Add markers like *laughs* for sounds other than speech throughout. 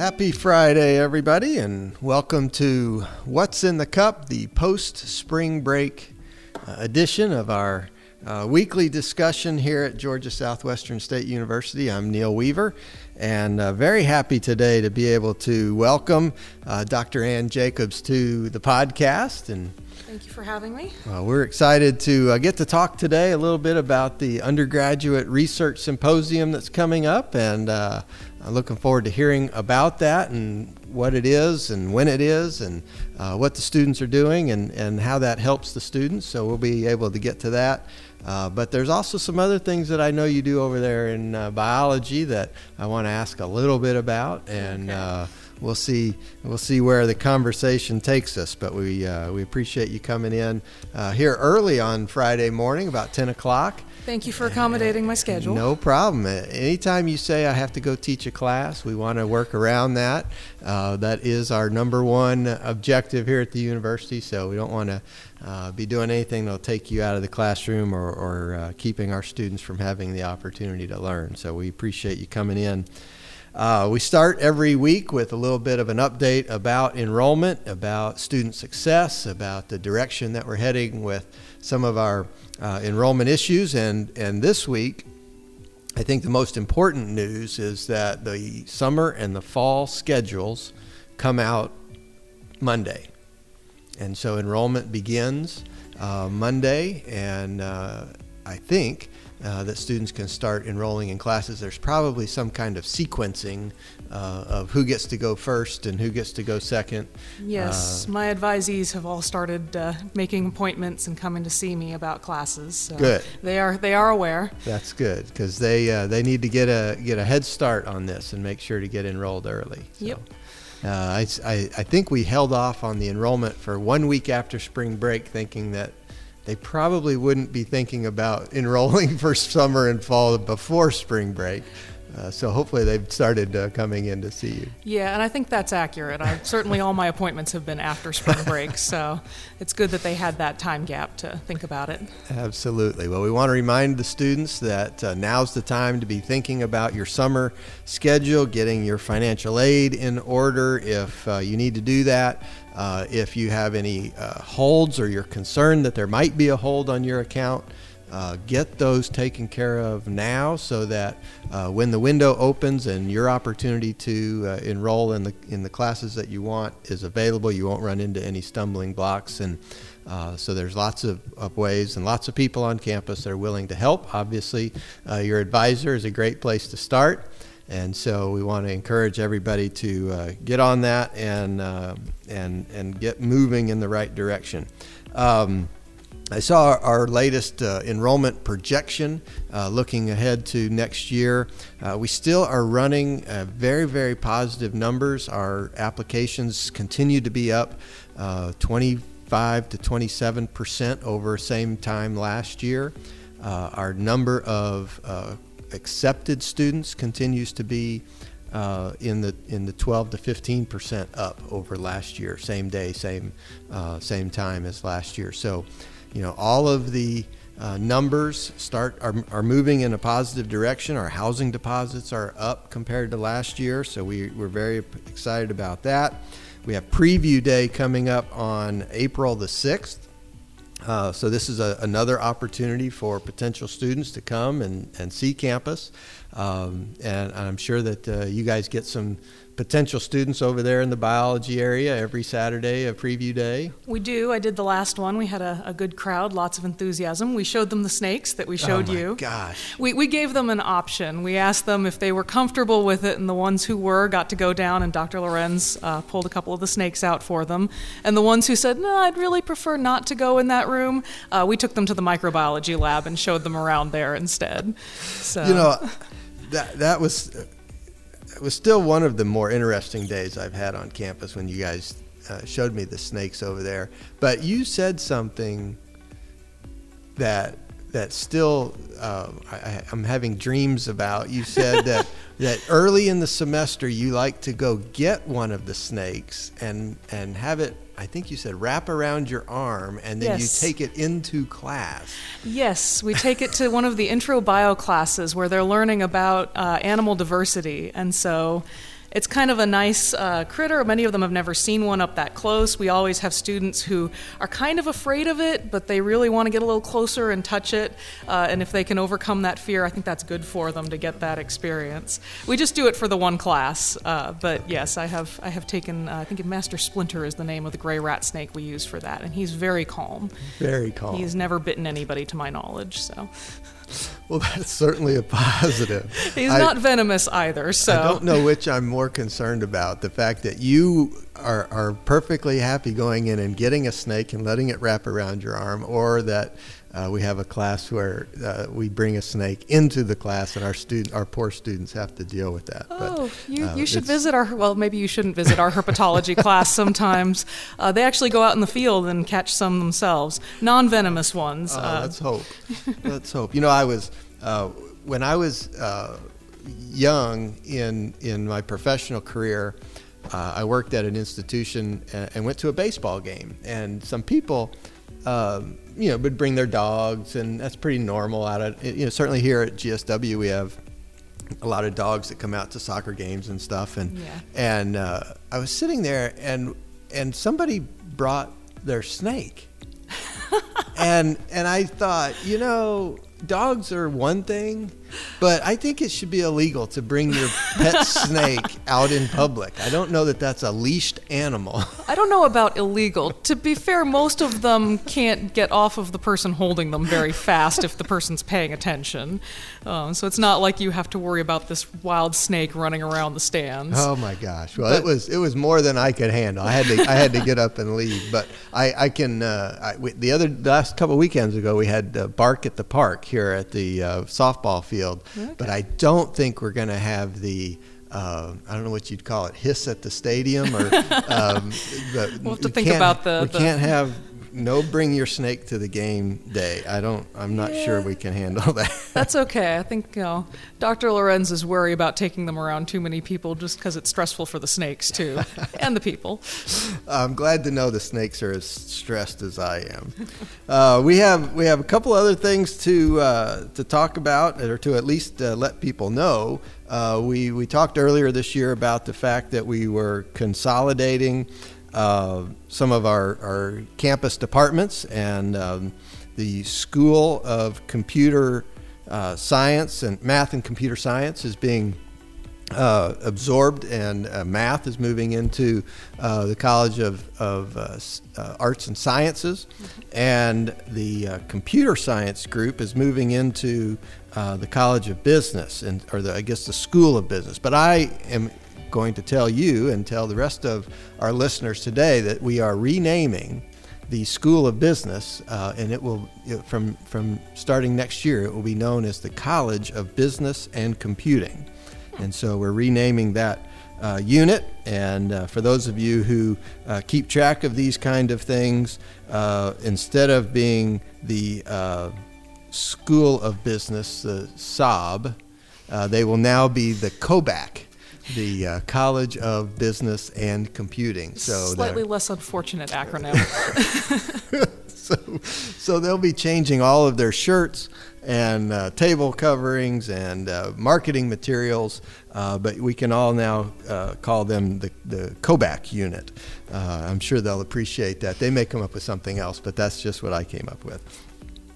happy Friday, everybody, and welcome to What's in the Cup, the post spring break uh, edition of our uh, weekly discussion here at Georgia Southwestern State University. I'm Neal Weaver, and uh, very happy today to be able to welcome uh, Dr. Anne Jacobs to the podcast. And Thank you for having me. uh, we're excited to uh, get to talk today a little bit about the undergraduate research symposium that's coming up, and uh, I'm looking forward to hearing about that and what it is and when it is and uh, what the students are doing and, and how that helps the students. So we'll be able to get to that. Uh, but there's also some other things that I know you do over there in uh, biology that I want to ask a little bit about, and Okay. We'll see we'll see where the conversation takes us. But we uh, we appreciate you coming in uh, here early on Friday morning, about 10 o'clock. Thank you for accommodating my schedule. No problem. Anytime you say I have to go teach a class, we want to work around that. Uh, that is our number one objective here at the university. So we don't want to uh, be doing anything that'll take you out of the classroom or, or uh, keeping our students from having the opportunity to learn. So we appreciate you coming in. Uh, we start every week with a little bit of an update about enrollment, about student success, about the direction that we're heading with some of our uh, enrollment issues. And, and this week, I think the most important news is that the summer and the fall schedules come out Monday. And so enrollment begins uh, Monday, and uh, I think uh, that students can start enrolling in classes. There's probably some kind of sequencing uh, of who gets to go first and who gets to go second. Yes, Uh, my advisees have all started uh, making appointments and coming to see me about classes. So Good. They are they are aware. That's good because they uh, they need to get a get a head start on this and make sure to get enrolled early. So, Yep. Uh, I, I, I think we held off on the enrollment for one week after spring break, thinking that they probably wouldn't be thinking about *laughs* enrolling for summer and fall before spring break. Uh, so hopefully they've started uh, coming in to see you. Yeah, and I think that's accurate. I certainly all my appointments have been after spring break, so it's good that they had that time gap to think about it. Absolutely. Well, we want to remind the students that uh, now's the time to be thinking about your summer schedule, getting your financial aid in order if uh, you need to do that. Uh, if you have any uh, holds or you're concerned that there might be a hold on your account, uh, get those taken care of now so that uh, when the window opens and your opportunity to uh, enroll in the in the classes that you want is available, you won't run into any stumbling blocks. And uh, so there's lots of, of ways and lots of people on campus that are willing to help. Obviously, your advisor is a great place to start. And so we want to encourage everybody to uh, get on that and, uh, and, and get moving in the right direction. Um, I saw our, latest uh, enrollment projection uh, looking ahead to next year. Uh, we still are running uh, very, very positive numbers. Our applications continue to be up uh, 25 to 27 percent over same time last year. Uh, our number of accepted students continues to be uh, in the in the 12 to 15 percent up over last year, same day, same uh, same time as last year. So, you know, all of the uh, numbers start are, are moving in a positive direction. Our housing deposits are up compared to last year, so we, we're very excited about that. We have preview day coming up on April the 6th. Uh, so this is a, another opportunity for potential students to come and, and see campus. Um, and I'm sure that uh, you guys get some potential students over there in the biology area every Saturday, a preview day. We do. I did the last one. We had a, a good crowd, lots of enthusiasm. We showed them the snakes that we showed you. oh my you. gosh. We, we gave them an option. We asked them if they were comfortable with it, and the ones who were got to go down, and Dr. Lorenz uh, pulled a couple of the snakes out for them. And the ones who said, no, I'd really prefer not to go in that room, uh, we took them to the microbiology lab and showed them around there instead. So, You know, that that was it was still one of the more interesting days I've had on campus when you guys uh, showed me the snakes over there. But you said something that that still uh, I, I'm having dreams about. You said that *laughs* that early in the semester you like to go get one of the snakes and and have it. I think you said wrap around your arm and then Yes. you take it into class. Yes, we take it to one of the intro bio classes where they're learning about uh, animal diversity. And so It's kind of a nice uh, critter. Many of them have never seen one up that close. We always have students who are kind of afraid of it, but they really want to get a little closer and touch it. Uh, and if they can overcome that fear, I think that's good for them to get that experience. We just do it for the one class, uh, but yes, I have I have taken. Uh, I think Master Splinter is the name of the gray rat snake we use for that, and he's very calm. Very calm. He's never bitten anybody, to my knowledge. So. Well, that's certainly a positive. *laughs* He's I, not venomous either, so. I don't know which I'm more concerned about the fact that you are, are perfectly happy going in and getting a snake and letting it wrap around your arm, or that uh, we have a class where uh, we bring a snake into the class, and our student, our poor students, have to deal with that. Oh, but, you, uh, you should visit our. Well, maybe you shouldn't visit our herpetology class. Sometimes uh, they actually go out in the field and catch some themselves, non-venomous ones. Oh, let's hope. let's hope. You know, I was uh, when I was young in in my professional career. I worked at an institution and, and went to a baseball game, and some people um, you know, would bring their dogs, and that's pretty normal. Out of you know, certainly here at GSW, we have a lot of dogs that come out to soccer games and stuff. And yeah. and uh, I was sitting there, and and somebody brought their snake, *laughs* and and I thought, you know, dogs are one thing, but I think it should be illegal to bring your pet *laughs* snake out in public. I don't know that that's a leashed animal. I don't know about illegal. To be fair, most of them can't get off of the person holding them very fast if the person's paying attention. Um, so it's not like you have to worry about this wild snake running around the stands. Oh my gosh! Well, but, it was it was more than I could handle. I had to I had to get up and leave. But I I can uh, I, we, the other last couple weekends ago we had uh, bark at the park here at the uh, softball field. Okay. But I don't think we're going to have the uh, I don't know what you'd call it, hiss at the stadium, or *laughs* um, we'll have to think about the. We the, can't have no bring your snake to the game day. I don't. I'm not yeah, sure we can handle *laughs* that. That's okay. I think you know, Dr. Lorenz is worried about taking them around too many people just because it's stressful for the snakes too, *laughs* and the people. I'm glad to know the snakes are as stressed as I am. Uh, we have we have a couple other things to uh, to talk about, or to at least uh, let people know. Uh, we we talked earlier this year about the fact that we were consolidating uh, some of our, our campus departments and um, the School of Computer uh, Science and Math and Computer Science is being uh, absorbed, and uh, math is moving into uh, the College of, of uh, Arts and Sciences, and the computer science group is moving into the College of Business, and or the, I guess the School of Business. But I am going to tell you and tell the rest of our listeners today that we are renaming the School of Business, uh, and it will from from starting next year it will be known as the College of Business and Computing, and so we're renaming that. Uh, unit. And uh, for those of you who uh, keep track of these kind of things, uh, instead of being the uh, School of Business, the SOB, uh, they will now be the COBAC the uh, College of Business and Computing. So slightly less unfortunate acronym. *laughs* so, so they'll be changing all of their shirts and uh, table coverings and uh, marketing materials, uh, but we can all now uh, call them the, the COBAC unit. Uh, I'm sure they'll appreciate that. They may come up with something else, but that's just what I came up with.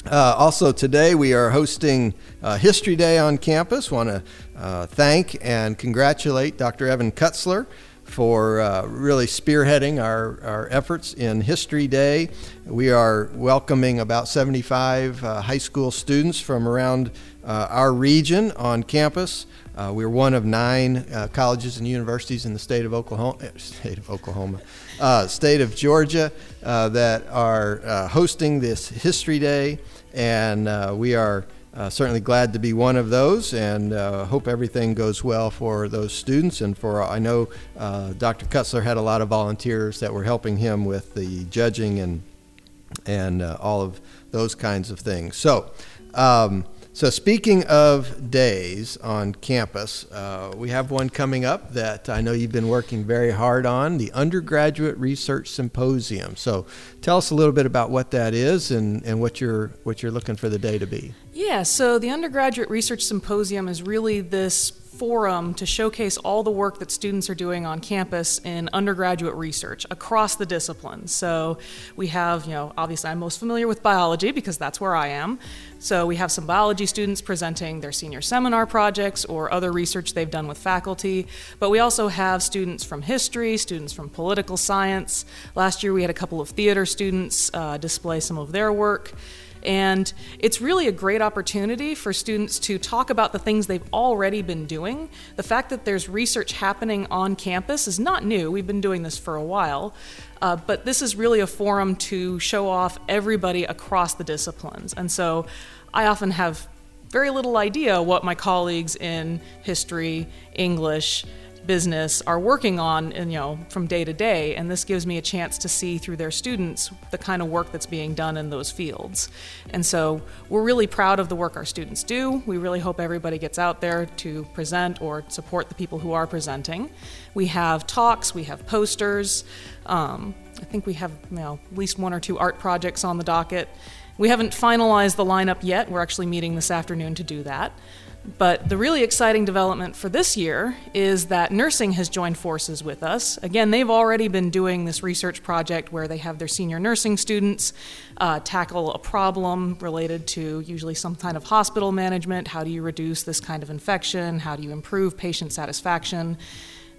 Uh, also, today we are hosting uh, History Day on campus. Want to uh, thank and congratulate Dr. Evan Kutzler for uh, really spearheading our, our efforts in History Day. We are welcoming about 75 uh, high school students from around uh, our region on campus. we're one of nine colleges and universities in the state of Oklahoma, *laughs* state of Oklahoma, state of Georgia that are hosting this History Day and uh, we are uh, certainly glad to be one of those and uh, hope everything goes well for those students and for I know uh, Dr. Kutzler had a lot of volunteers that were helping him with the judging and and uh, all of those kinds of things so um, so, speaking of days on campus, uh, we have one coming up that I know you've been working very hard on the Undergraduate Research Symposium. So, tell us a little bit about what that is and, and what, you're, what you're looking for the day to be. Yeah, so the Undergraduate Research Symposium is really this forum to showcase all the work that students are doing on campus in undergraduate research across the disciplines. So we have, you know, obviously I'm most familiar with biology because that's where I am. So we have some biology students presenting their senior seminar projects or other research they've done with faculty, but we also have students from history, students from political science. Last year we had a couple of theater students uh, display some of their work. And it's really a great opportunity for students to talk about the things they've already been doing. The fact that there's research happening on campus is not new, we've been doing this for a while. Uh, but this is really a forum to show off everybody across the disciplines. And so I often have very little idea what my colleagues in history, English, business are working on and, you know from day to day and this gives me a chance to see through their students the kind of work that's being done in those fields. And so we're really proud of the work our students do. We really hope everybody gets out there to present or support the people who are presenting. We have talks we have posters um, i think we have you know, at least one or two art projects on the docket. We haven't finalized the lineup yet. We're actually meeting this afternoon to do that but the really exciting development for this year is that nursing has joined forces with us. Again, they've already been doing this research project where they have their senior nursing students uh, tackle a problem related to usually some kind of hospital management. How do you reduce this kind of infection? How do you improve patient satisfaction?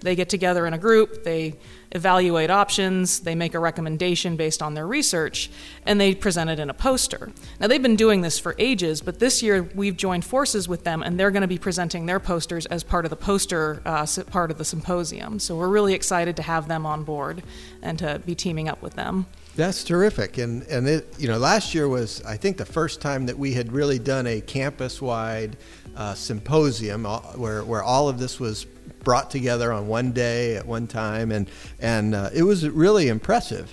They get together in a group, they evaluate options, they make a recommendation based on their research, and they present it in a poster. Now, they've been doing this for ages, but this year we've joined forces with them, and they're going to be presenting their posters as part of the poster uh, part of the symposium. So we're really excited to have them on board and to be teaming up with them. That's terrific, and and it you know last year was I think the first time that we had really done a campus-wide uh, symposium uh, where where all of this was brought together on one day at one time, and and uh, it was really impressive.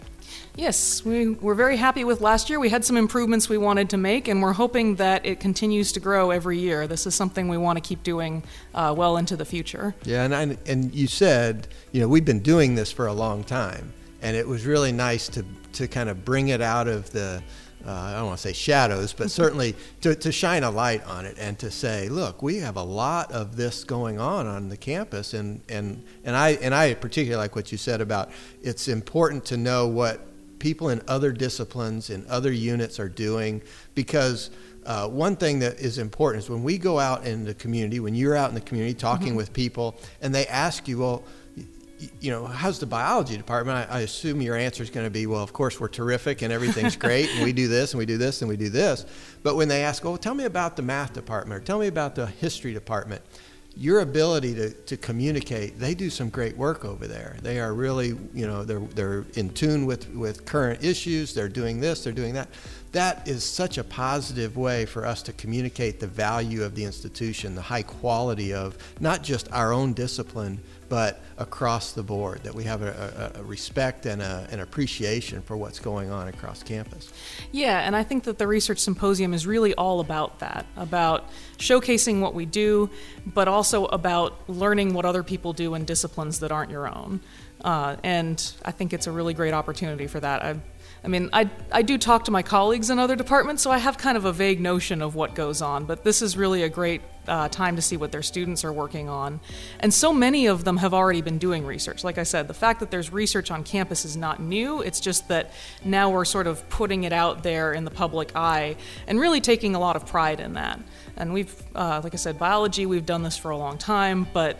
Yes, we were very happy with last year. We had some improvements we wanted to make, and we're hoping that it continues to grow every year. This is something we want to keep doing uh, well into the future. Yeah, and I, and you said you know we've been doing this for a long time, and it was really nice to to kind of bring it out of the uh, I don't want to say shadows, but *laughs* certainly to, to shine a light on it and to say, look, we have a lot of this going on on the campus, and and and I and I particularly like what you said about it's important to know what people in other disciplines in other units are doing because. Uh, one thing that is important is when we go out in the community, when you're out in the community talking mm-hmm. with people, and they ask you, well, you know, how's the biology department? I, I assume your answer is going to be, well, of course, we're terrific and everything's great, and we do this and we do this and we do this. But when they ask, oh, tell me about the math department or tell me about the history department, your ability to, to communicate, they do some great work over there. They are really, you know, they're, they're in tune with, with current issues. They're doing this, they're doing that. That is such a positive way for us to communicate the value of the institution, the high quality of not just our own discipline, but across the board, that we have a, a, a respect and a, an appreciation for what's going on across campus. Yeah, and I think that the Research Symposium is really all about that about showcasing what we do, but also about learning what other people do in disciplines that aren't your own. Uh, and I think it's a really great opportunity for that. I, I mean, I, I do talk to my colleagues in other departments, so I have kind of a vague notion of what goes on, but this is really a great uh, time to see what their students are working on. And so many of them have already been doing research. Like I said, the fact that there's research on campus is not new, it's just that now we're sort of putting it out there in the public eye and really taking a lot of pride in that. And we've, uh, like I said, biology, we've done this for a long time, but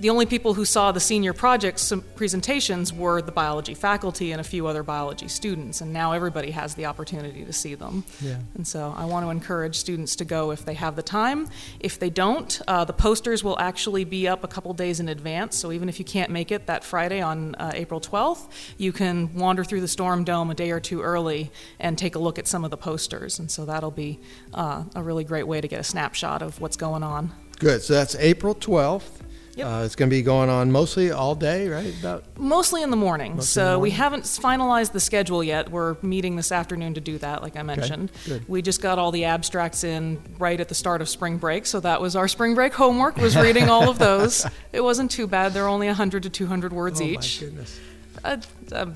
the only people who saw the senior project presentations were the biology faculty and a few other biology students, and now everybody has the opportunity to see them. Yeah. And so I want to encourage students to go if they have the time. If they don't, uh, the posters will actually be up a couple days in advance, so even if you can't make it that Friday on uh, April 12th, you can wander through the Storm Dome a day or two early and take a look at some of the posters, and so that'll be uh, a really great way to get a snapshot of what's going on. Good. So that's April 12th. Yep. Uh, it's going to be going on mostly all day, right? About mostly in the morning. so the morning. we haven't finalized the schedule yet. We're meeting this afternoon to do that, like I mentioned. Okay. We just got all the abstracts in right at the start of spring break, so that was our spring break homework. Was reading all of those. *laughs* it wasn't too bad. They're only 100 to 200 words oh each. My goodness. uh, um,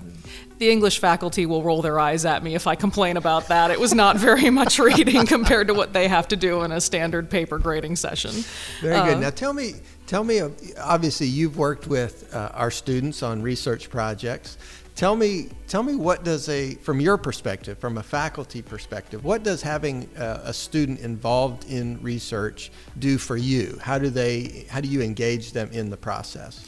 the English faculty will roll their eyes at me if I complain about that. It was not very much reading *laughs* compared to what they have to do in a standard paper grading session. Very uh, good. Now tell me, tell me. Obviously, you've worked with uh, our students on research projects. Tell me, tell me what does a, from your perspective, from a faculty perspective, what does having a, a student involved in research do for you? How do they, how do you engage them in the process?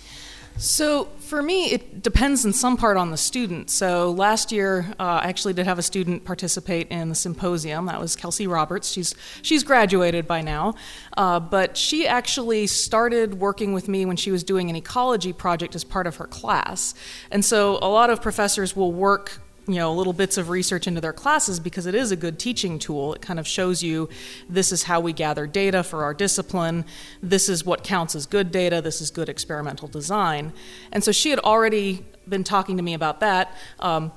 So for me, it depends in some part on the student. So last year, uh, I actually did have a student participate in the symposium. That was Kelsey Roberts. She's she's graduated by now, uh, but she actually started working with me when she was doing an ecology project as part of her class. And so a lot of professors will work you know little bits of research into their classes because it is a good teaching tool. It kind of shows you this is how we gather data for our discipline. This is what counts as good data. This is good experimental design. And so she had already been talking to me about that. Um,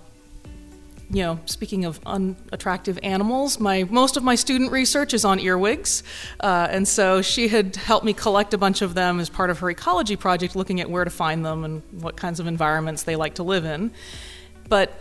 you know, speaking of unattractive animals, my most of my student research is on earwigs, uh, and so she had helped me collect a bunch of them as part of her ecology project, looking at where to find them and what kinds of environments they like to live in. But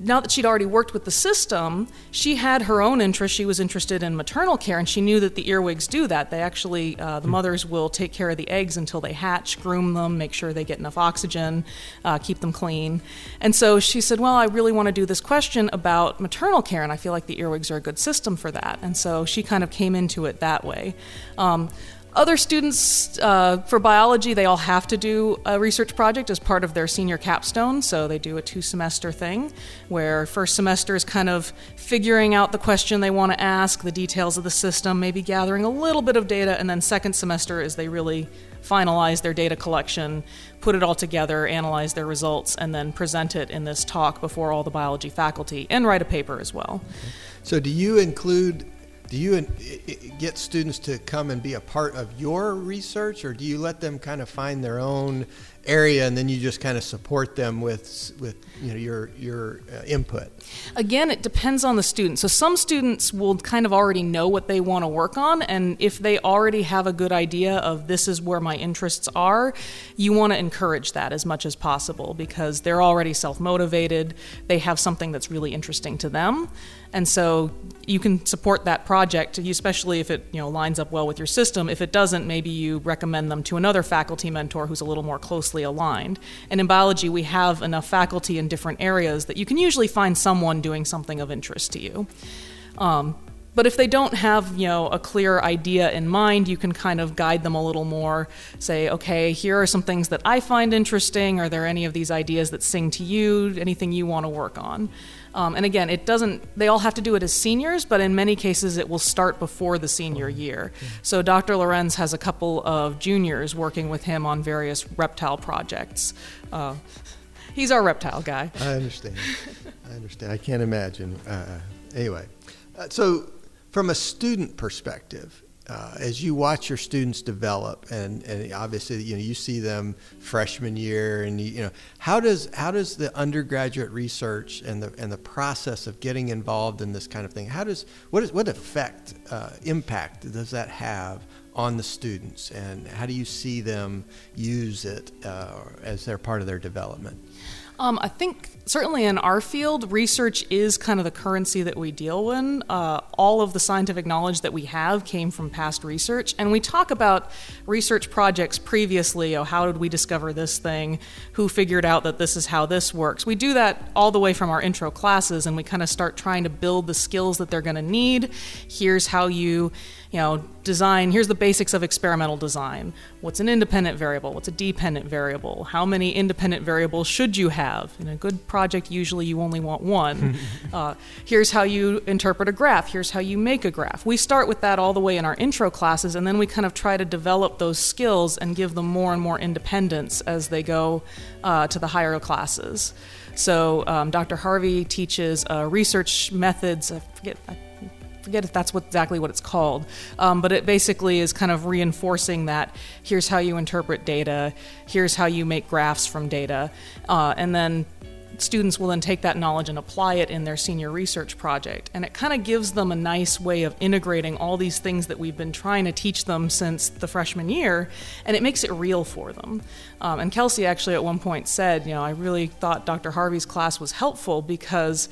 now that she'd already worked with the system, she had her own interest. She was interested in maternal care, and she knew that the earwigs do that. They actually, uh, the hmm. mothers will take care of the eggs until they hatch, groom them, make sure they get enough oxygen, uh, keep them clean. And so she said, Well, I really want to do this question about maternal care, and I feel like the earwigs are a good system for that. And so she kind of came into it that way. Um, other students uh, for biology, they all have to do a research project as part of their senior capstone. So they do a two semester thing where first semester is kind of figuring out the question they want to ask, the details of the system, maybe gathering a little bit of data, and then second semester is they really finalize their data collection, put it all together, analyze their results, and then present it in this talk before all the biology faculty and write a paper as well. So, do you include do you get students to come and be a part of your research, or do you let them kind of find their own area and then you just kind of support them with with you know your your uh, input. Again it depends on the student. So some students will kind of already know what they want to work on and if they already have a good idea of this is where my interests are you want to encourage that as much as possible because they're already self-motivated they have something that's really interesting to them. And so you can support that project, especially if it you know lines up well with your system. If it doesn't, maybe you recommend them to another faculty mentor who's a little more closely aligned. And in biology, we have enough faculty in different areas that you can usually find someone doing something of interest to you. Um, but if they don't have, you know, a clear idea in mind, you can kind of guide them a little more. Say, okay, here are some things that I find interesting. Are there any of these ideas that sing to you? Anything you want to work on? Um, and again, it doesn't, they all have to do it as seniors, but in many cases it will start before the senior year. So Dr. Lorenz has a couple of juniors working with him on various reptile projects. Uh, he's our reptile guy. I understand. I understand. I can't imagine. Uh, anyway, uh, so from a student perspective, uh, as you watch your students develop, and, and obviously you know you see them freshman year, and you, you, know how does how does the undergraduate research and the and the process of getting involved in this kind of thing how does what is what effect uh, impact does that have on the students, and how do you see them use it uh, as they're part of their development? Um, I think certainly in our field, research is kind of the currency that we deal in. Uh, all of the scientific knowledge that we have came from past research, and we talk about research projects previously. Oh, how did we discover this thing? Who figured out that this is how this works? We do that all the way from our intro classes, and we kind of start trying to build the skills that they're going to need. Here's how you you know, design, here's the basics of experimental design. What's an independent variable? What's a dependent variable? How many independent variables should you have? In a good project, usually you only want one. *laughs* uh, here's how you interpret a graph. Here's how you make a graph. We start with that all the way in our intro classes, and then we kind of try to develop those skills and give them more and more independence as they go uh, to the higher classes. So um, Dr. Harvey teaches uh, research methods. I forget. I forget if that's what, exactly what it's called, um, but it basically is kind of reinforcing that here's how you interpret data, here's how you make graphs from data, uh, and then students will then take that knowledge and apply it in their senior research project. And it kind of gives them a nice way of integrating all these things that we've been trying to teach them since the freshman year, and it makes it real for them. Um, and Kelsey actually at one point said, you know, I really thought Dr. Harvey's class was helpful because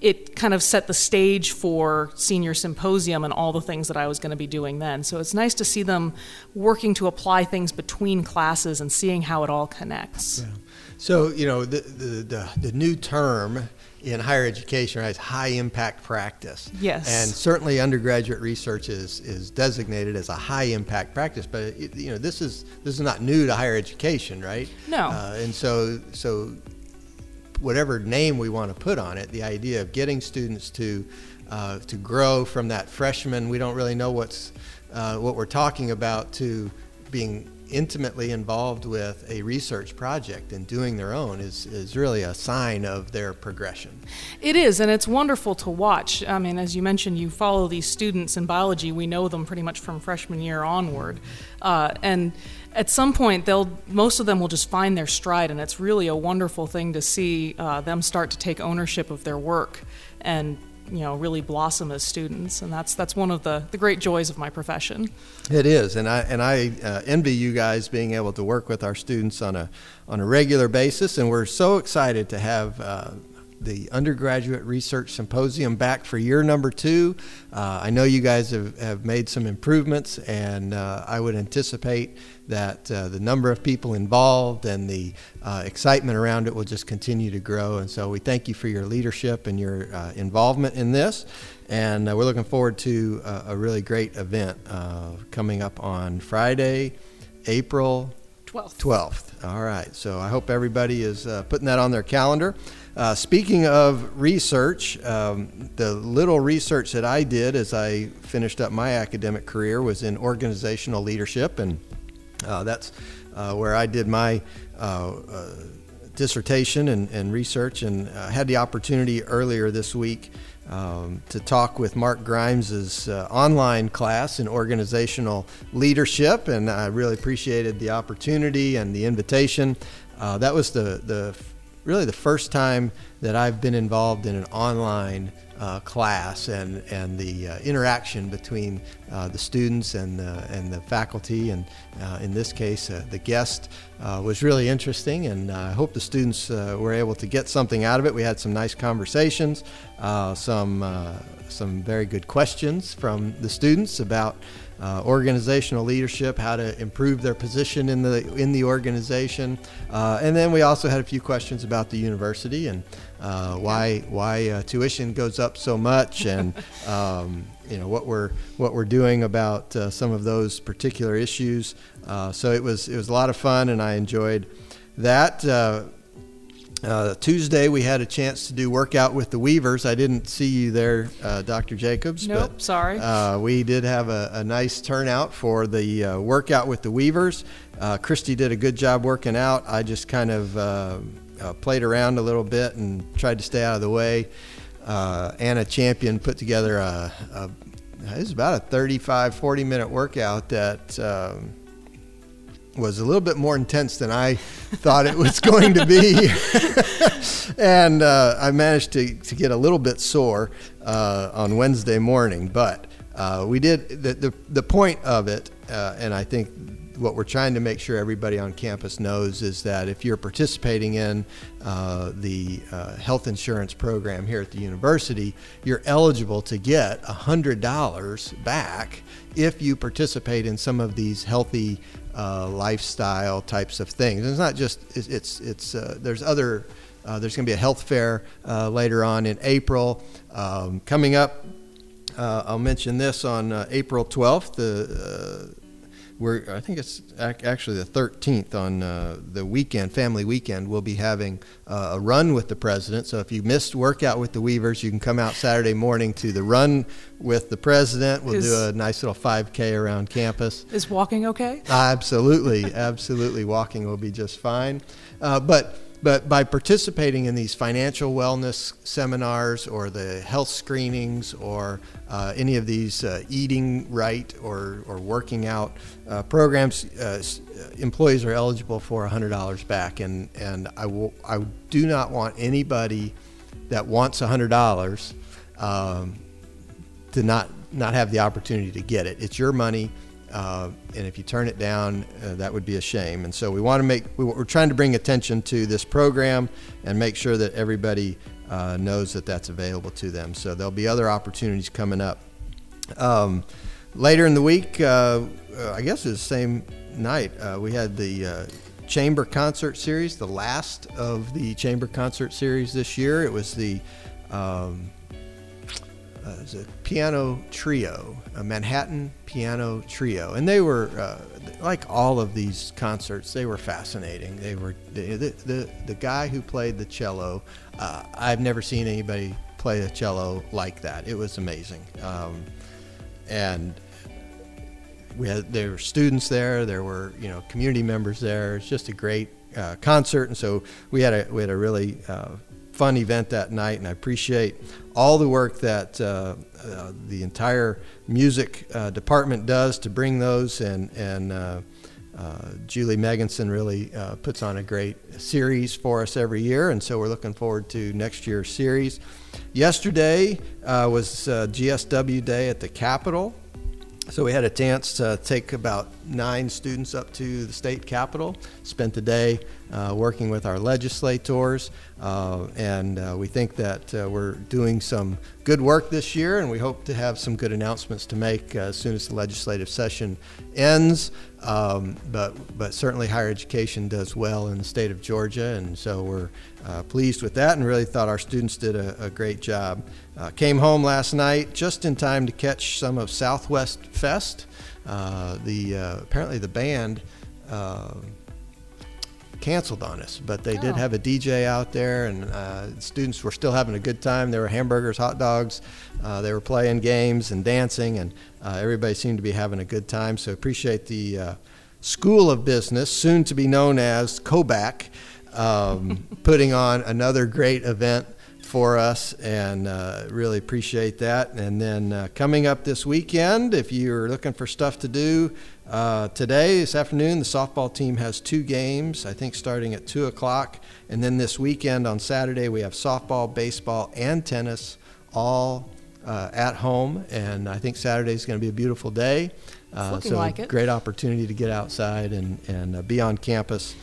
it kind of set the stage for senior symposium and all the things that I was going to be doing then. So it's nice to see them working to apply things between classes and seeing how it all connects. Yeah. So, you know, the, the, the, the, new term in higher education right, is high impact practice. Yes. And certainly undergraduate research is, is designated as a high impact practice, but it, you know, this is this is not new to higher education, right? No. Uh, and so so whatever name we want to put on it, the idea of getting students to uh, to grow from that freshman, we don't really know what's uh, what we're talking about, to being intimately involved with a research project and doing their own is, is really a sign of their progression. It is, and it's wonderful to watch. I mean, as you mentioned, you follow these students in biology. We know them pretty much from freshman year onward. Uh, and at some point, they'll most of them will just find their stride, and it's really a wonderful thing to see uh, them start to take ownership of their work and you know really blossom as students, and that's that's one of the, the great joys of my profession. It is, and I and I uh, envy you guys being able to work with our students on a on a regular basis, and we're so excited to have. Uh, the undergraduate research symposium back for year number two. Uh, I know you guys have, have made some improvements, and uh, I would anticipate that uh, the number of people involved and the uh, excitement around it will just continue to grow. And so we thank you for your leadership and your uh, involvement in this. And uh, we're looking forward to a really great event coming up on Friday, April 12th. 12th. All right. So I hope everybody is putting that on their calendar. Uh, speaking of research, um, the little research that I did as I finished up my academic career was in organizational leadership, and uh, that's uh, where I did my uh, uh, dissertation and, and, research, and had the opportunity earlier this week um, to talk with Mark Grimes's uh, online class in organizational leadership, and I really appreciated the opportunity and the invitation. that was the the really the first time that I've been involved in an online uh, class and, and the uh, interaction between uh, the students and the, and the faculty, and uh, in this case, uh, the guest, uh, was really interesting. And I hope the students were able to get something out of it. We had some nice conversations, some, some very good questions from the students about uh, organizational leadership, how to improve their position in the in the organization, uh, and then we also had a few questions about the university and uh, why why uh, tuition goes up so much, *laughs* and um, you know what we're what we're doing about uh, some of those particular issues. Uh, so it was it was a lot of fun, and I enjoyed that. Uh, Tuesday, we had a chance to do workout with the Weavers. I didn't see you there, uh, Dr. Jacobs. Nope, but, sorry. Uh, we did have a, a, nice turnout for the uh, workout with the Weavers. Uh, Christy did a good job working out. I just kind of uh, played around a little bit and tried to stay out of the way. Anna Champion put together a, a it was about a 35, 40 minute workout that. Um, was a little bit more intense than I thought it was going to be. *laughs* and uh, I managed to, to get a little bit sore uh, on Wednesday morning. But uh, we did, the, the, the, point of it, uh, and I think what we're trying to make sure everybody on campus knows is that if you're participating in uh, the uh, health insurance program here at the university, you're eligible to get $100 back if you participate in some of these healthy uh, lifestyle types of things. And it's not just it's it's, it's uh, there's other uh, there's going to be a health fair uh, later on in April um, coming up. Uh, I'll mention this on uh, April 12th. The we're I think it's actually the 13th on uh, the weekend, family weekend. We'll be having uh, a run with the president. So if you missed workout with the Weavers, you can come out Saturday morning to the run with the president. We'll is, do a nice little 5K around campus. Is walking okay? absolutely, absolutely. Walking will be just fine. Uh, but but by participating in these financial wellness seminars or the health screenings or uh, any of these uh, eating right or, or working out uh, programs, uh, uh, employees are eligible for $100 back. And, and I, will, I do not want anybody that wants $100 um, to not, not have the opportunity to get it. It's your money. Uh, and if you turn it down, uh, that would be a shame. And so we want to make, we, are trying to bring attention to this program and make sure that everybody uh, knows that that's available to them. So there'll be other opportunities coming up. Um, later in the week, uh, uh, I guess it was the same night, uh, we had the Chamber Concert Series, the last of the Chamber Concert Series this year. It was the um, uh, it was a piano trio, a Manhattan piano trio, and they were uh, like all of these concerts. They were fascinating. They were the the, the, the guy who played the cello. Uh, I've never seen anybody play a cello like that. It was amazing, um, and we had there were students there. There were you know community members there. It's just a great uh, concert, and so we had a we had a really uh, fun event that night, and I appreciate all the work that uh, uh, the entire music uh, department does to bring those. And, and uh, uh, Julie Meganson really uh, puts on a great series for us every year, and so we're looking forward to next year's series. Yesterday was GSW Day at the Capitol. So we had a chance to take about nine students up to the state capitol, spent the day uh, working with our legislators, uh, and uh, we think that uh, we're doing some good work this year, and we hope to have some good announcements to make uh, as soon as the legislative session ends. Um, but, but certainly higher education does well in the state of Georgia, and so we're uh, pleased with that and really thought our students did a, a great job. Came home last night just in time to catch some of Southwest Fest. Uh, the uh, apparently the band uh, canceled on us, but they oh. did have a DJ out there, and uh, students were still having a good time. There were hamburgers, hot dogs, uh, they were playing games and dancing, and everybody seemed to be having a good time. So appreciate the School of Business, soon to be known as COBAC, um, *laughs* putting on another great event for us and uh, really appreciate that. And then uh, coming up this weekend, if you're looking for stuff to do, uh, today, this afternoon, the softball team has two games, I think starting at 2 o'clock. And then this weekend on Saturday, we have softball, baseball, and tennis all uh, at home. And I think Saturday is going to be a beautiful day. Uh, so, like great opportunity to get outside and, and uh, be on campus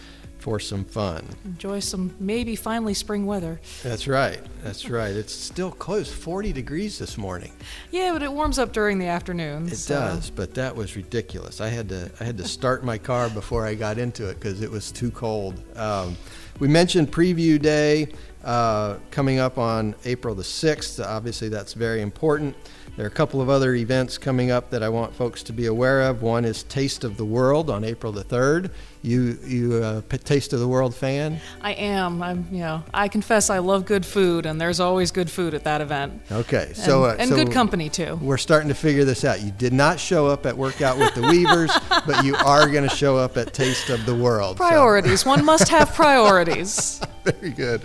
for some fun. Enjoy some maybe finally spring weather. That's right. That's right. It's still close, 40 degrees this morning. Yeah, but it warms up during the afternoon. It so. does, but that was ridiculous. I had to I had to start my car before I got into it because it was too cold. Um, we mentioned preview day uh, coming up on April the 6th. Obviously, that's very important. There are a couple of other events coming up that I want folks to be aware of. One is Taste of the World on April the 3rd. You you a Taste of the World fan? I am. I'm you know I confess I love good food, and there's always good food at that event. Okay, so and, uh, and so good company too. We're starting to figure this out. You did not show up at Workout with the Weavers, *laughs* but you are going to show up at Taste of the World. Priorities. So. One must have *laughs* priorities. Very good,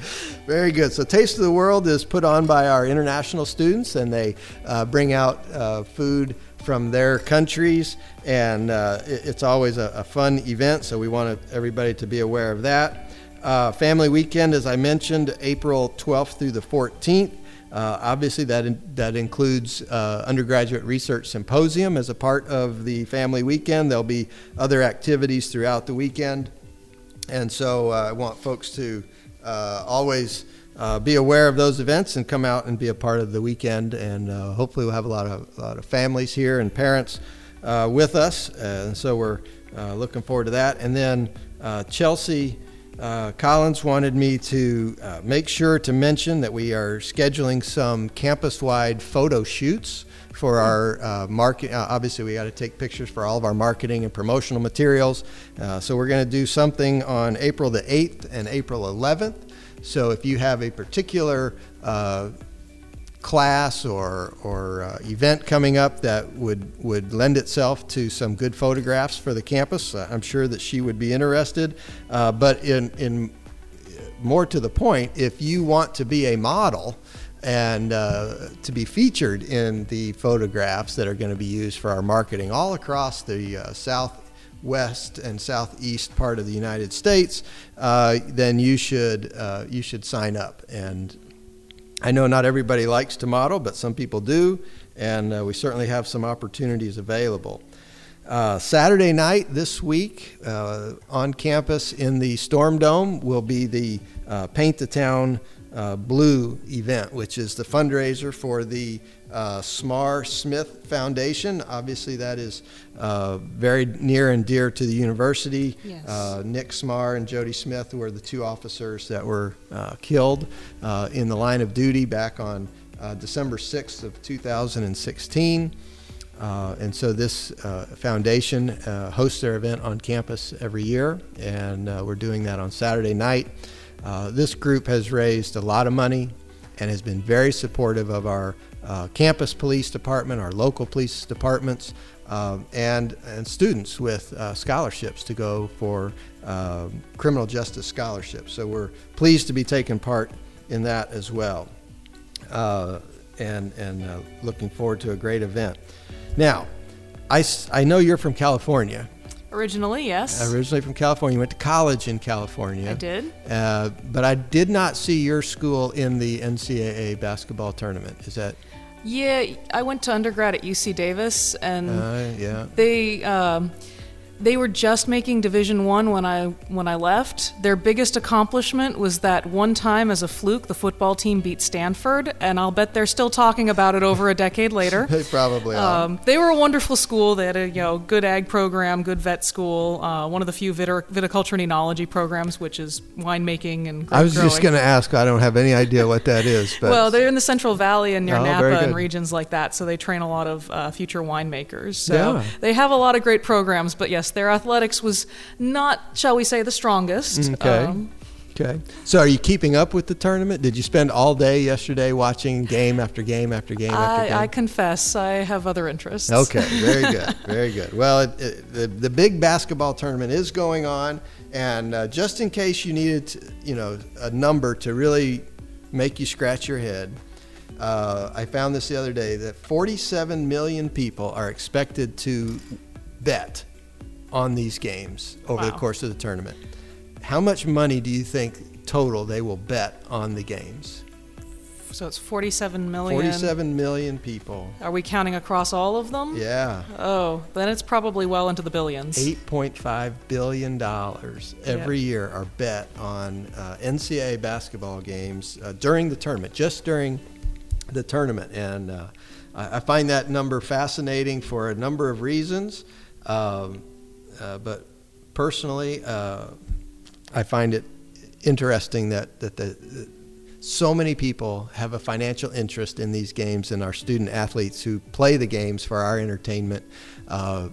very good. So Taste of the World is put on by our international students, and they uh, bring out uh, food from their countries, and uh, it, it's always a, a, fun event. So we want everybody to be aware of that. Uh, family weekend, as I mentioned, April 12th through the 14th. Uh, obviously, that in, that includes uh, undergraduate research symposium as a part of the family weekend. There'll be other activities throughout the weekend, and so uh, I want folks to uh, always uh, be aware of those events and come out and be a part of the weekend. And uh, hopefully, we'll have a lot of, a lot of families here and parents uh, with us. And so we're uh, looking forward to that. And then uh, Chelsea uh, Collins wanted me to make sure to mention that we are scheduling some campus wide photo shoots for our uh, market. Uh, obviously, we got to take pictures for all of our marketing and promotional materials. Uh, so we're going to do something on April the 8th and April 11th. So if you have a particular uh, class or, or uh, event coming up that would, would lend itself to some good photographs for the campus, uh, I'm sure that she would be interested. Uh, but in, in more to the point, if you want to be a model and uh, to be featured in the photographs that are going to be used for our marketing all across the uh, southwest and southeast part of the United States, uh, then you should uh, you should sign up. And I know not everybody likes to model, but some people do, and uh, we certainly have some opportunities available. Uh, Saturday night this week uh, on campus in the Storm Dome will be the uh, Paint the Town Blue event, which is the fundraiser for the uh, Smarr Smith Foundation. Obviously, that is uh, very near and dear to the university. Yes. Nick Smarr and Jody Smith were the two officers that were killed in the line of duty back on December 6th of 2016. Uh, and so this uh, foundation uh, hosts their event on campus every year, and uh, we're doing that on Saturday night. Uh, this group has raised a lot of money and has been very supportive of our uh, campus police department, our local police departments, uh, and, and students with uh, scholarships to go for uh, criminal justice scholarships. So we're pleased to be taking part in that as well, and, and looking forward to a great event. Now, I, I know you're from California. Originally, yes. Originally from California. You went to college in California. I did. Uh, but I did not see your school in the NCAA basketball tournament. Is that? Yeah, I went to undergrad at UC Davis, and Uh, yeah. they um, they were just making Division One when I when I left. Their biggest accomplishment was that one time as a fluke, the football team beat Stanford, and I'll bet they're still talking about it over a decade later. *laughs* They probably are. Um, they were a wonderful school. They had a you know good ag program, good vet school, uh, one of the few viticulture and enology programs, which is winemaking and I was growing. just going to ask. I don't have any idea what that is. But Well, they're in the Central Valley and near Oh, Napa and regions like that, so they train a lot of uh, future winemakers. So Yeah. they have a lot of great programs, but yes, their athletics was not, shall we say, the strongest. Mm, Okay. Um, okay. So, are you keeping up with the tournament? Did you spend all day yesterday watching game after game after game after game? I, I confess, I have other interests. Okay, very good, *laughs* very good. Well, it, it, the the big basketball tournament is going on, and uh, just in case you needed, to, you know, a number to really make you scratch your head, uh, I found this the other day that 47 million people are expected to bet on these games over the course of the tournament. How much money do you think total they will bet on the games? So it's 47 million. 47 million people. Are we counting across all of them? Yeah. Oh, then it's probably well into the billions. $8.5 billion every year are bet on uh, NCAA basketball games uh, during the tournament, just during the tournament. And uh, I, I find that number fascinating for a number of reasons. Um, uh, but personally, uh, I find it interesting that, that the, so many people have a financial interest in these games and our student athletes who play the games for our entertainment. Uh,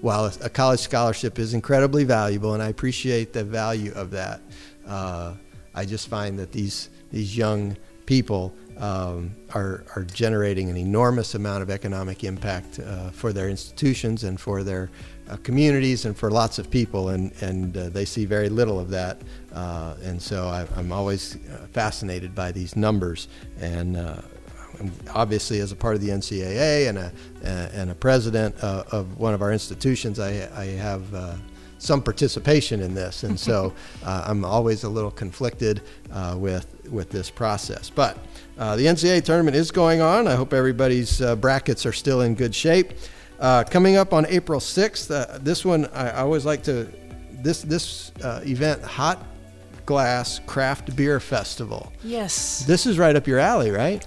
while a college scholarship is incredibly valuable, and I appreciate the value of that, uh, I just find that these these young people um, are are generating an enormous amount of economic impact uh, for their institutions and for their uh, communities and for lots of people, and and uh, they see very little of that, uh, and so I, I'm always uh, fascinated by these numbers and. Uh, obviously, as a part of the NCAA and a and a president uh, of one of our institutions, I, I have uh, some participation in this, and so *laughs* uh, I'm always a little conflicted uh, with with this process. But uh, the NCAA tournament is going on. I hope everybody's uh, brackets are still in good shape. Uh, coming up on April 6th, uh, this one I, I always like to this this uh, event, Hot Glass Craft Beer Festival. Yes. This is right up your alley, right?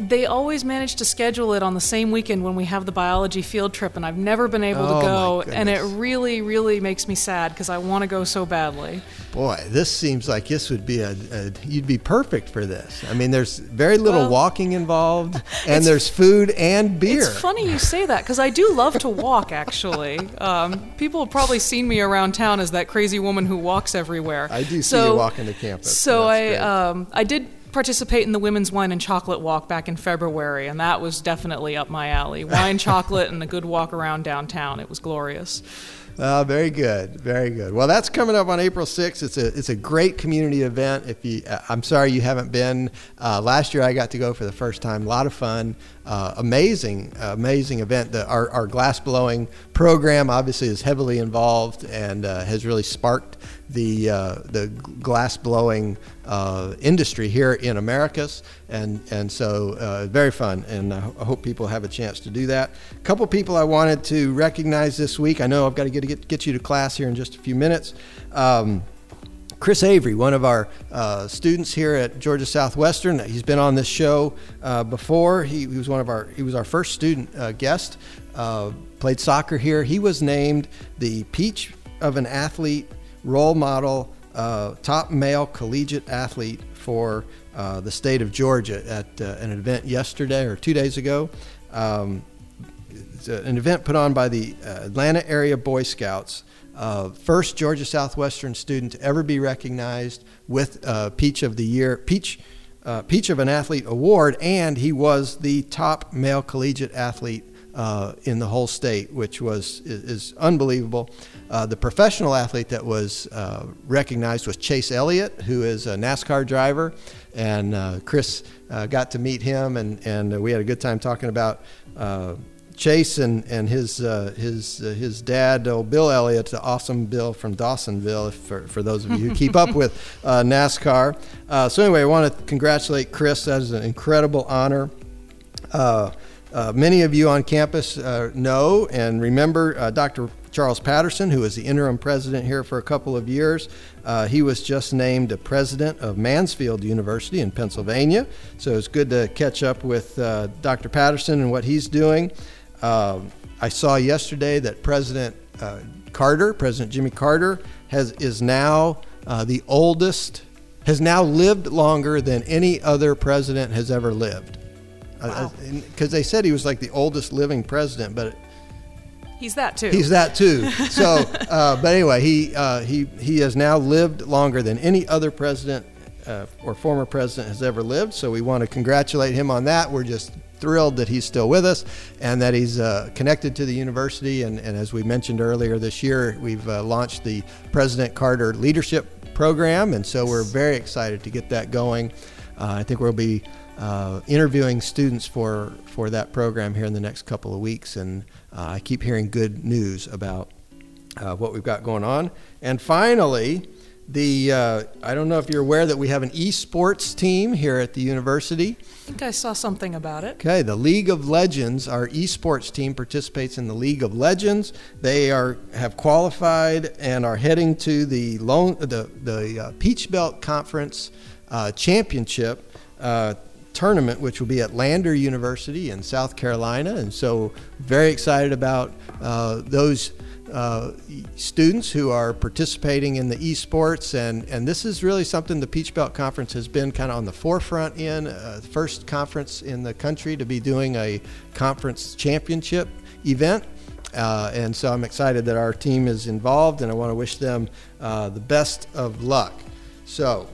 They always manage to schedule it on the same weekend when we have the biology field trip, and I've never been able Oh, to go. And it really, really makes me sad because I want to go so badly. Boy, this seems like this would be a, a you'd be perfect for this. I mean, there's very little Well, walking involved, *laughs* and there's food and beer. It's funny you say that because I do love to walk. Actually, *laughs* um, people have probably seen me around town as that crazy woman who walks everywhere. I do see so, you walking to campus. So I um, I did participate in the Women's Wine and Chocolate Walk back in February, and that was definitely up my alley. *laughs* Wine, chocolate, and a good walk around downtown. It was glorious. Uh, very good, very good. Well, that's coming up on April 6th. It's a it's a great community event. If you, uh, I'm sorry you haven't been. Uh, last year I got to go for the first time. A lot of fun. Uh, amazing, amazing event. The, our our glass blowing program obviously is heavily involved and uh, has really sparked the uh, the glass blowing industry here in Americus. And and so very fun. And I hope people have a chance to do that. A couple people I wanted to recognize this week. I know I've got to get get, get you to class here in just a few minutes. Um, Chris Avery, one of our uh, students here at Georgia Southwestern, he's been on this show uh, before. He, he, was one of our he was our first student uh, guest. Uh, played soccer here. He was named the Peach of an Athlete role model, uh, top male collegiate athlete for uh, the state of Georgia at an event yesterday or two days ago. Um, an event put on by the uh, Atlanta Area Boy Scouts. Uh, first Georgia Southwestern student to ever be recognized with uh, Peach of the Year, Peach, uh, Peach of an Athlete award, and he was the top male collegiate athlete uh, in the whole state, which was is, is unbelievable. Uh, the professional athlete that was uh, recognized was Chase Elliott, who is a NASCAR driver, and uh, Chris uh, got to meet him, and and we had a good time talking about Chase and, and his uh, his uh, his dad, old Bill Elliott, the awesome Bill from Dawsonville, for, for those of you who keep up with uh, NASCAR. Uh, so anyway, I want to congratulate Chris. That is an incredible honor. Uh, uh, many of you on campus know and remember Dr. Charles Patterson, who was the interim president here for a couple of years. he was just named a president of Mansfield University in Pennsylvania. So it's good to catch up with Dr. Patterson and what he's doing. Um, I saw yesterday that President uh, Carter, President Jimmy Carter, has is now uh, the oldest, has now lived longer than any other president has ever lived. Because wow. they said he was like the oldest living president, but He's that too. He's that too. *laughs* So, uh, but anyway, he uh, he he has now lived longer than any other president uh, or former president has ever lived. So we want to congratulate him on that. We're just thrilled that he's still with us and that he's uh, connected to the university. And, and, as we mentioned earlier this year, we've uh, launched the President Carter Leadership Program. And so we're very excited to get that going. Uh, I think we'll be uh, interviewing students for, for that program here in the next couple of weeks. And uh, I keep hearing good news about uh, what we've got going on. And finally, the uh, I don't know if you're aware that we have an esports team here at the university. I think I saw something about it. Okay, the League of Legends, our esports team participates in the League of Legends. They are have qualified and are heading to the lone, the the uh, Peach Belt Conference uh, Championship uh, tournament, which will be at Lander University in South Carolina, and so very excited about uh, those uh, students who are participating in the esports, and, and this is really something the Peach Belt Conference has been kind of on the forefront in. Uh, first conference in the country to be doing a conference championship event. Uh, and so I'm excited that our team is involved, and I want to wish them uh, the best of luck. So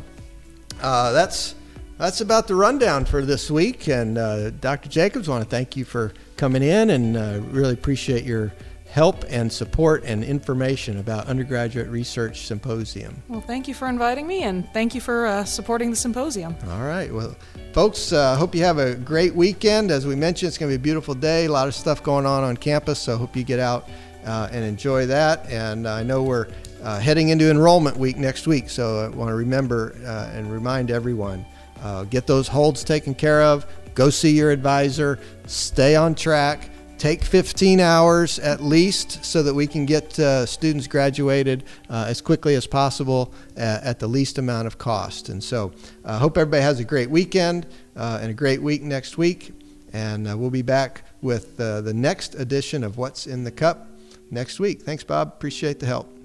uh, that's that's about the rundown for this week. And uh, Dr. Jacobs, I want to thank you for coming in, and really appreciate your help and support and information about Undergraduate Research Symposium. Well, thank you for inviting me and thank you for uh, supporting the symposium. All right. Well, folks, I uh, hope you have a great weekend. As we mentioned, it's going to be a beautiful day, a lot of stuff going on on campus, so I hope you get out uh, and enjoy that. And I know we're uh, heading into enrollment week next week, so I want to remember uh, and remind everyone uh, get those holds taken care of, go see your advisor, stay on track take 15 hours at least so that we can get uh, students graduated uh, as quickly as possible at, at, the least amount of cost. And so I uh, hope everybody has a great weekend uh, and a great week next week. And uh, we'll be back with uh, the next edition of What's in the Cup next week. Thanks, Bob. Appreciate the help.